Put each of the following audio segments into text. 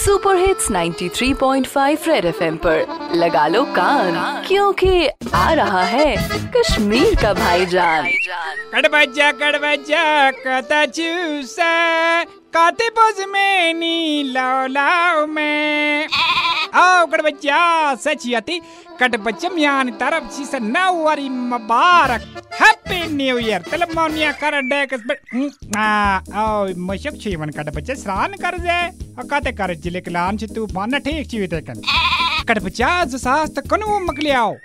Super hits 93.5 red FM पर। लगा लो कान, क्योंकि आ रहा है कश्मीर का भाईजान। कड़बजा कड़बजा कता चूसा काते पोज में नी लाओ लाओ में। आओ कड़बजा सचियती कड़बजम यान तरफ़ सी नवरी मुबारक। हैप्पी न्यू ईयर तलमोनिया कर डेकस बट आ आओ मशक छीवन कड़बजा स्नान कर जे काते कर ज़िले कलान छ तू पाना ठीक छी तेकन कड़बजा जसास त कनु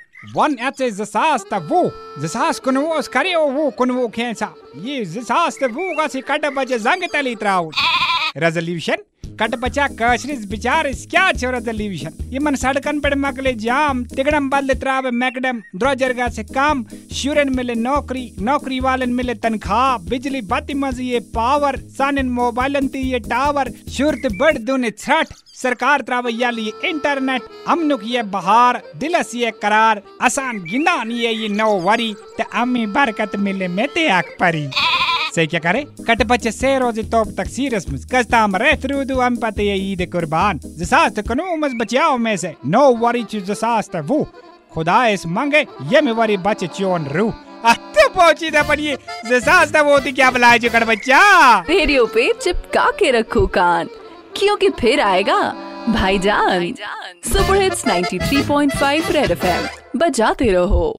at is the sas ta vu. The sas kun wo skari o vu kun wo khensa. Ye the sas ta vu ga si kada baje zang tali traut. Resolution कट बचा कशरिस बिचार क्या छो रेजोल्यूशन यमन सड़कन पर मकले जाम तिगड़म बदले त्रावे McAdam द्रोजरगा से काम मिले नौकरी नौकरी वालन मिले तनख्वाह बिजली बत्ती मजी ये पावर सानन मोबाइलन ती ये टावर शुरत बड़ दुने छठ सरकार त्रावे याली इंटरनेट अमनुक ये बहार दिलस ये करार आसान गिंदान ये ये नौ वरी ते अम्मी बरकत मिले मेते आक परी Sei क्या करे कट बच्चे से रोज तोप तक सीरस मुझ कस्ता मरे थ्रू दु हम पते ये ईद कुर्बान जसास्त कनो मज बचाओ में से नो वरी चु जसास्त वो खुदा इस मंगे ये में वरी बच्चे चोन रू तो पहुँची था पर ये जसास्त वो थी क्या बुलाए जो कट बच्चा रेडियो पे चिपका के रखो कान क्योंकि फिर आएगा भाईजान। सुपर हिट्स 93.5 रेड एफएम बजाते रहो।